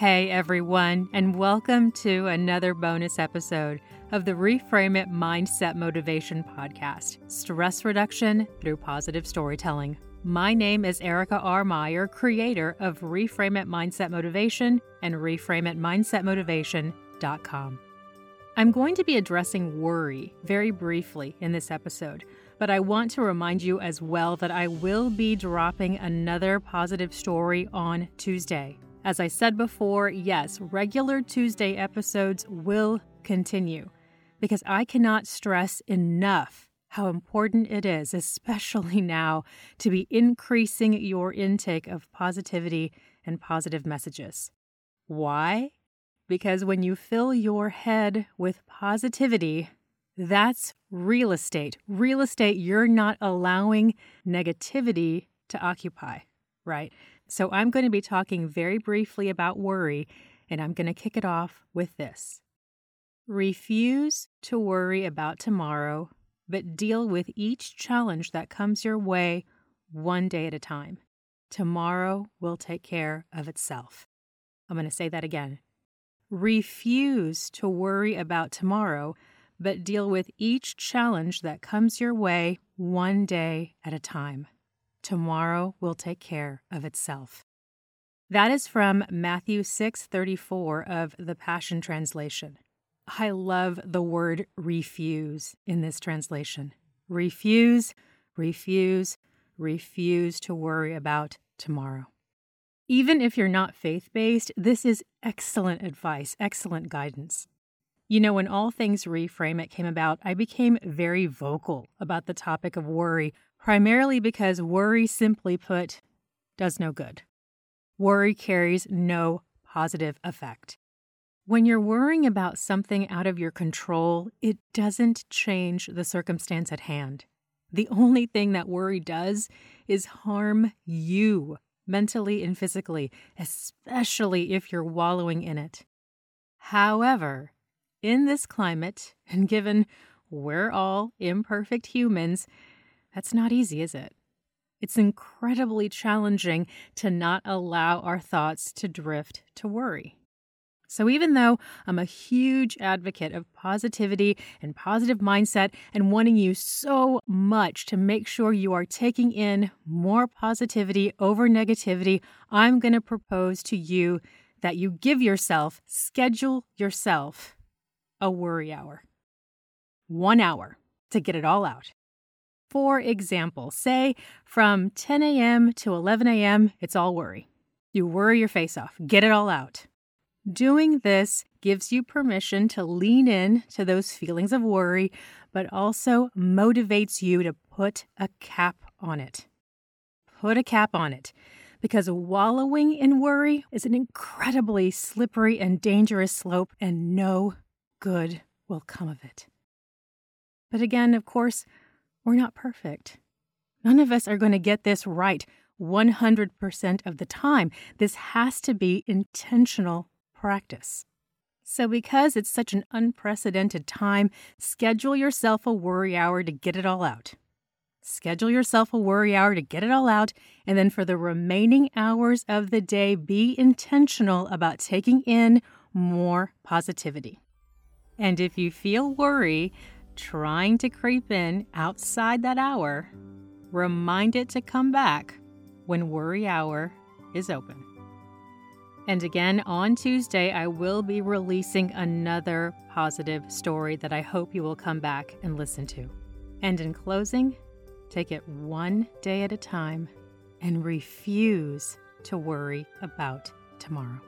Hey everyone, and welcome to another bonus episode of the Reframe It Mindset Motivation Podcast Stress Reduction Through Positive Storytelling. My name is Erica R. Meyer, creator of Reframe It Mindset Motivation and ReframeItMindsetMotivation.com. I'm going to be addressing worry very briefly in this episode, but I want to remind you as well that I will be dropping another positive story on Tuesday. As I said before, yes, regular Tuesday episodes will continue because I cannot stress enough how important it is, especially now, to be increasing your intake of positivity and positive messages. Why? Because when you fill your head with positivity, that's real estate. Real estate you're not allowing negativity to occupy, right? So I'm going to be talking very briefly about worry, and I'm going to kick it off with this. Refuse to worry about tomorrow, but deal with each challenge that comes your way one day at a time. Tomorrow will take care of itself. I'm going to say that again. Refuse to worry about tomorrow, but deal with each challenge that comes your way one day at a time. Tomorrow will take care of itself. That is from Matthew 6:34 of the Passion Translation. I love the word refuse in this translation. Refuse, refuse, refuse to worry about tomorrow. Even if you're not faith based, this is excellent advice, excellent guidance. You know, when All Things Reframe It came about, I became very vocal about the topic of worry primarily because worry, simply put, does no good. Worry carries no positive effect. When you're worrying about something out of your control, it doesn't change the circumstance at hand. The only thing that worry does is harm you mentally and physically, especially if you're wallowing in it. However, in this climate, and given we're all imperfect humans, that's not easy, is it? It's incredibly challenging to not allow our thoughts to drift to worry. So, even though I'm a huge advocate of positivity and positive mindset and wanting you so much to make sure you are taking in more positivity over negativity, I'm going to propose to you that you give yourself, schedule yourself a worry hour. One hour to get it all out. For example, say from 10 a.m. to 11 a.m., it's all worry. You worry your face off, get it all out. Doing this gives you permission to lean in to those feelings of worry, but also motivates you to put a cap on it. Put a cap on it because wallowing in worry is an incredibly slippery and dangerous slope, and no good will come of it. But again, of course, we're not perfect. None of us are going to get this right 100% of the time. This has to be intentional practice. So, because it's such an unprecedented time, schedule yourself a worry hour to get it all out. Schedule yourself a worry hour to get it all out, and then for the remaining hours of the day, be intentional about taking in more positivity. And if you feel worry, trying to creep in outside that hour, remind it to come back when worry hour is open. And again, on Tuesday, I will be releasing another positive story that I hope you will come back and listen to. And in closing, take it one day at a time and refuse to worry about tomorrow.